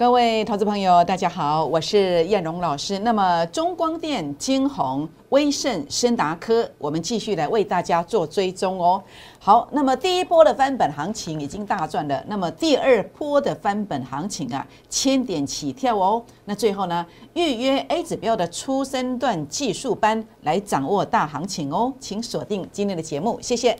各位投资朋友，大家好，我是燕荣老师。那么，中光电、金鸿、威盛、深达科，我们继续来为大家做追踪哦。好，那么第一波的翻本行情已经大赚了，那么第二波的翻本行情啊，千点起跳哦。那最后呢，预约 A 指标的初升段技术班来掌握大行情哦，请锁定今天的节目，谢谢。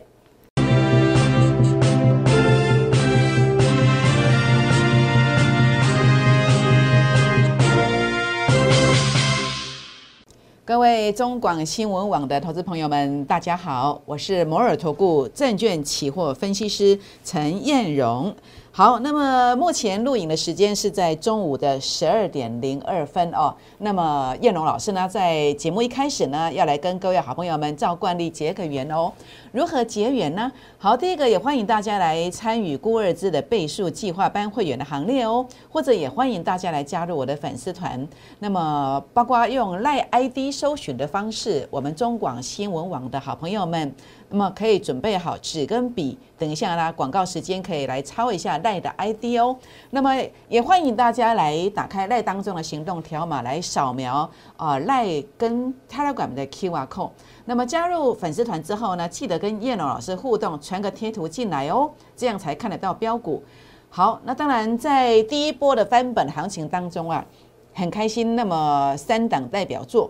各位中广新闻网的投资朋友们，大家好，我是摩尔投顾证券期货分析师陈燕荣。好，那么目前录影的时间是在中午的十二点零二分哦。那么燕龙老师呢，在节目一开始呢，要来跟各位好朋友们照惯例结个缘哦。如何结缘呢？好，第一个也欢迎大家来参与孤二字的倍数计划班会员的行列哦，或者也欢迎大家来加入我的粉丝团。那么包括用赖 ID 搜寻的方式，我们中广新闻网的好朋友们。那么可以准备好纸跟笔，等一下啦，广告时间可以来抄一下赖的 ID 哦。那么也欢迎大家来打开赖当中的行动条码来扫描啊赖跟 Telegram 的 QR code。那么加入粉丝团之后呢，记得跟叶龙老师互动，传个贴图进来哦，这样才看得到标股。好，那当然在第一波的翻本行情当中啊，很开心。那么三档代表作，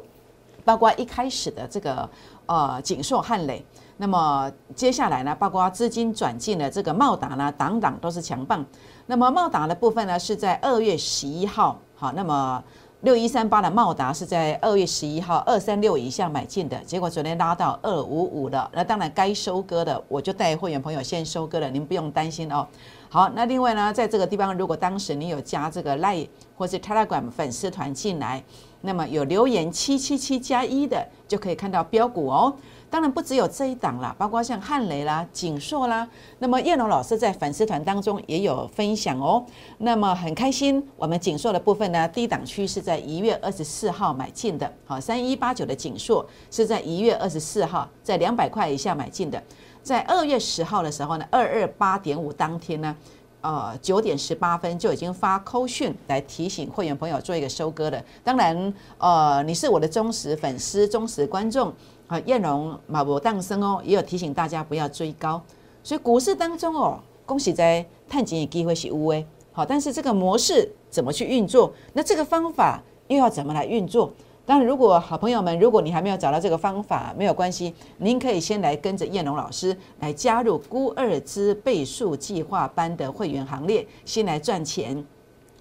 包括一开始的这个呃锦硕汉磊。那么接下来呢，包括资金转进的这个茂达呢，档档都是强棒。那么茂达的部分呢，是在二月十一号，好，那么六一三八的茂达是在二月十一号二三六以下买进的，结果昨天拉到二五五了。那当然该收割的，我就带会员朋友先收割了，您不用担心哦。好，那另外呢，在这个地方，如果当时你有加这个 Line 或是 Telegram 粉丝团进来，那么有留言七七七加一的，就可以看到标股哦。当然不只有这一档啦，包括像汉雷啦、锦硕啦。那么叶龙老师在粉丝团当中也有分享哦。那么很开心，我们锦硕的部分呢，低档区是在一月二十四号买进的。好，三一八九的锦硕是在一月二十四号在两百块以下买进的。在二月十号的时候呢，二二八点五当天呢，呃九点十八分就已经发扣讯来提醒会员朋友做一个收割的。当然，呃，你是我的忠实粉丝、忠实观众。啊，艳荣马博诞生哦，也有提醒大家不要追高，所以股市当中哦，恭喜在探底的机会是无诶。好，但是这个模式怎么去运作？那这个方法又要怎么来运作？当然，如果好朋友们，如果你还没有找到这个方法，没有关系，您可以先来跟着燕龙老师来加入孤二之倍数计划班的会员行列，先来赚钱，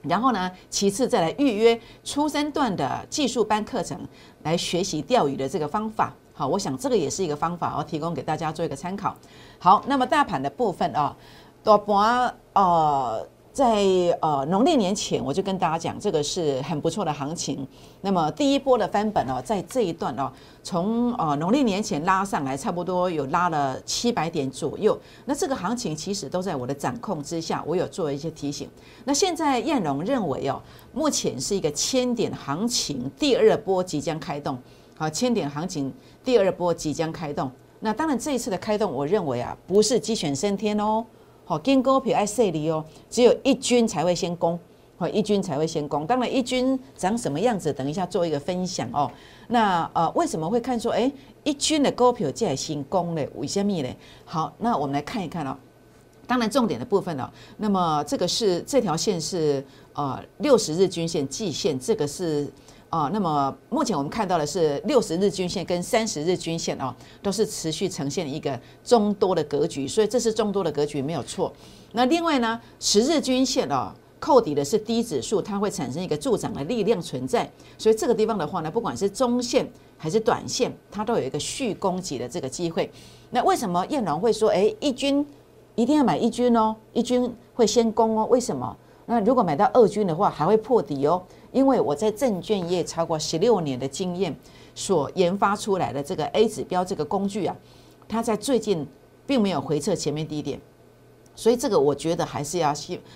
然后呢，其次再来预约初三段的技术班课程，来学习钓鱼的这个方法。好，我想这个也是一个方法，我提供给大家做一个参考。好，那么大盘的部分啊，大盘呃，在呃农历年前我就跟大家讲，这个是很不错的行情。那么第一波的翻本哦，在这一段哦，从呃农历年前拉上来，差不多有拉了七百点左右。那这个行情其实都在我的掌控之下，我有做一些提醒。那现在燕荣认为哦，目前是一个千点行情，第二波即将开动。好，千点行情。第二波即将开动，那当然这一次的开动，我认为啊，不是鸡犬升天哦，好，跟股票爱势力哦，只有一军才会先攻，好，一军才会先攻。当然，一军长什么样子，等一下做一个分享哦。那呃，为什么会看说，哎，一军的股票在先攻呢？为什么呢？好，那我们来看一看哦。当然，重点的部分哦，那么这个是这条线是呃六十日均线季线，这个是。哦，那么目前我们看到的是六十日均线跟三十日均线哦，都是持续呈现一个中多的格局，所以这是中多的格局没有错。那另外呢，十日均线哦，扣底的是低指数，它会产生一个助长的力量存在，所以这个地方的话呢，不管是中线还是短线，它都有一个续攻击的这个机会。那为什么燕龙会说，哎，一军一定要买一军哦，一军会先攻哦？为什么？那如果买到二军的话，还会破底哦？因为我在证券业超过十六年的经验，所研发出来的这个 A 指标这个工具啊，它在最近并没有回测前面低点，所以这个我觉得还是要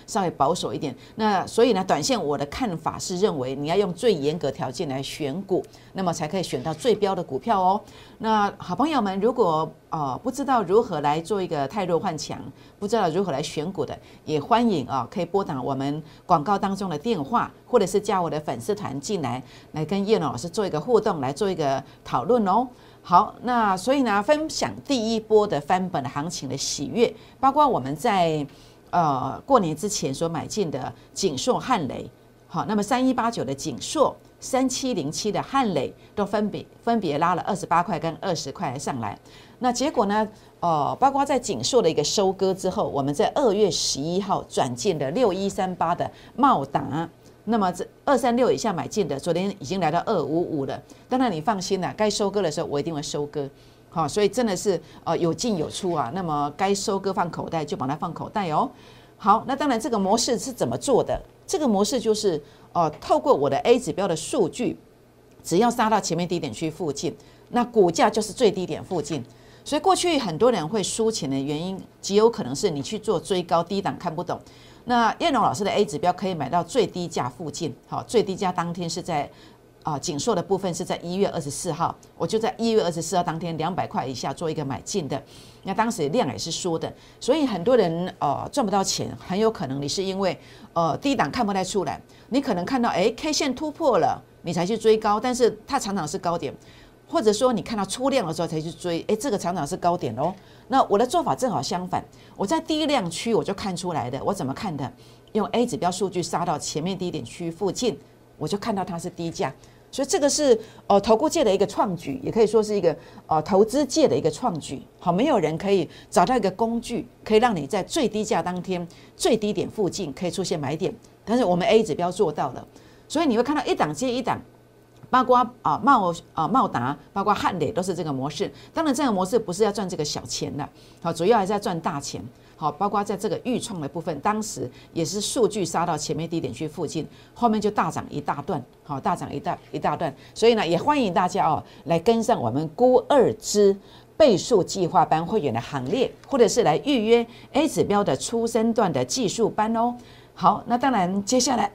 稍微保守一点。那所以呢，短线我的看法是认为你要用最严格条件来选股，那么才可以选到最标的股票哦。那好朋友们，如果呃不知道如何来做一个太弱换强，不知道如何来选股的，也欢迎啊，可以拨打我们广告当中的电话，或者是加我的粉丝团进来，来跟叶老师做一个互动，来做一个讨论哦。好，那所以呢，分享第一波的翻本行情的喜悦，包括我们在呃过年之前所买进的锦硕汉雷，好，那么三一八九的锦硕，三七零七的汉雷都分别分别拉了二十八块跟二十块上来，那结果呢，呃，包括在锦硕的一个收割之后，我们在二月十一号转进的六一三八的茂达。那么这二三六以下买进的，昨天已经来到二五五了。当然你放心啦，该收割的时候我一定会收割，好，所以真的是呃有进有出啊。那么该收割放口袋就把它放口袋哦。好，那当然这个模式是怎么做的？这个模式就是呃透过我的 A 指标的数据，只要杀到前面低点区附近，那股价就是最低点附近。所以过去很多人会输钱的原因，极有可能是你去做追高低档看不懂。那叶龙老师的 A 指标可以买到最低价附近，好，最低价当天是在啊锦硕的部分是在一月二十四号，我就在一月二十四号当天两百块以下做一个买进的，那当时量也是缩的，所以很多人呃赚不到钱，很有可能你是因为呃低档看不太出来，你可能看到哎 K 线突破了，你才去追高，但是它常常是高点。或者说你看到出量的时候才去追，哎，这个常常是高点哦。那我的做法正好相反，我在低量区我就看出来的。我怎么看的？用 A 指标数据杀到前面低点区附近，我就看到它是低价。所以这个是呃投顾界的一个创举，也可以说是一个呃投资界的一个创举。好，没有人可以找到一个工具，可以让你在最低价当天最低点附近可以出现买点。但是我们 A 指标做到了，所以你会看到一档接一档。包括啊茂啊茂达，包括汉磊都是这个模式。当然，这个模式不是要赚这个小钱的，好，主要还是要赚大钱。好，包括在这个预创的部分，当时也是数据杀到前面低点区附近，后面就大涨一大段，好，大涨一大一大段。所以呢，也欢迎大家哦来跟上我们估二支倍数计划班会员的行列，或者是来预约 A 指标的初升段的技术班哦。好，那当然接下来。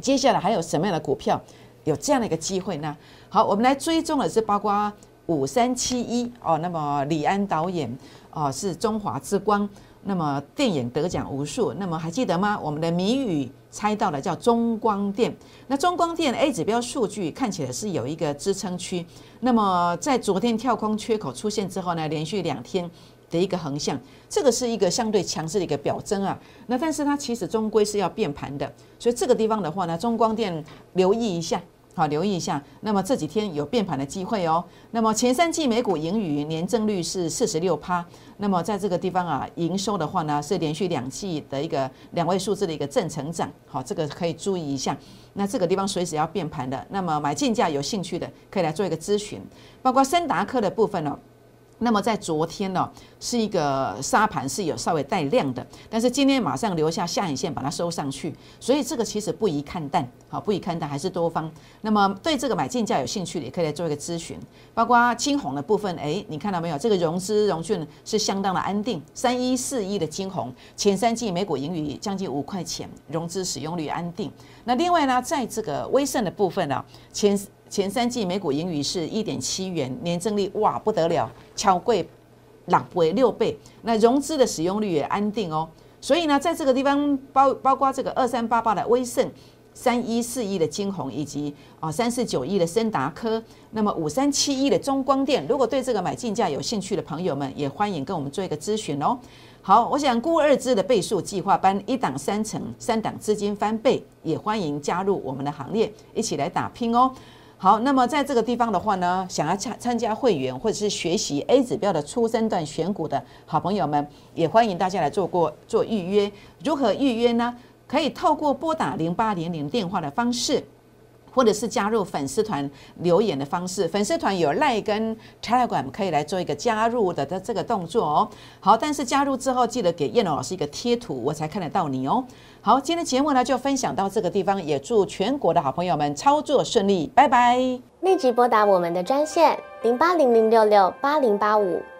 接下来还有什么样的股票有这样的一个机会呢？好，我们来追踪的是包括五三七一哦，那么李安导演哦是中华之光，那么电影得奖无数，那么还记得吗？我们的谜语猜到了叫中光电，那中光电 A 指标数据看起来是有一个支撑区，那么在昨天跳空缺口出现之后呢，连续两天。的一个横向，这个是一个相对强势的一个表征啊。那但是它其实终归是要变盘的，所以这个地方的话呢，中光电留意一下，好留意一下。那么这几天有变盘的机会哦。那么前三季每股盈余年增率是四十六趴，那么在这个地方啊，营收的话呢是连续两季的一个两位数字的一个正成长，好，这个可以注意一下。那这个地方随时要变盘的，那么买进价有兴趣的可以来做一个咨询，包括森达科的部分哦。那么在昨天呢，是一个沙盘是有稍微带量的，但是今天马上留下下影线把它收上去，所以这个其实不宜看淡，好不宜看淡还是多方。那么对这个买进价有兴趣的，也可以来做一个咨询，包括金红的部分，哎，你看到没有？这个融资融券是相当的安定，三一四一的金红，前三季每股盈余将近五块钱，融资使用率安定。那另外呢，在这个威盛的部分呢，前。前三季每股盈余是一点七元，年增率哇不得了，超贵两倍六倍。那融资的使用率也安定哦。所以呢，在这个地方包包括这个二三八八的威盛，三一四一的金鸿，以及啊三四九一的森达科，那么五三七一的中光电，如果对这个买进价有兴趣的朋友们，也欢迎跟我们做一个咨询哦。好，我想估二支的倍数计划班一档三成，三档资金翻倍，也欢迎加入我们的行列，一起来打拼哦。好，那么在这个地方的话呢，想要参参加会员或者是学习 A 指标的初生段选股的好朋友们，也欢迎大家来做过做预约。如何预约呢？可以透过拨打零八零零电话的方式。或者是加入粉丝团留言的方式，粉丝团有赖跟 Telegram 可以来做一个加入的的这个动作哦。好，但是加入之后记得给燕龙老师一个贴图，我才看得到你哦。好，今天节目呢就分享到这个地方，也祝全国的好朋友们操作顺利，拜拜。立即拨打我们的专线零八零零六六八零八五。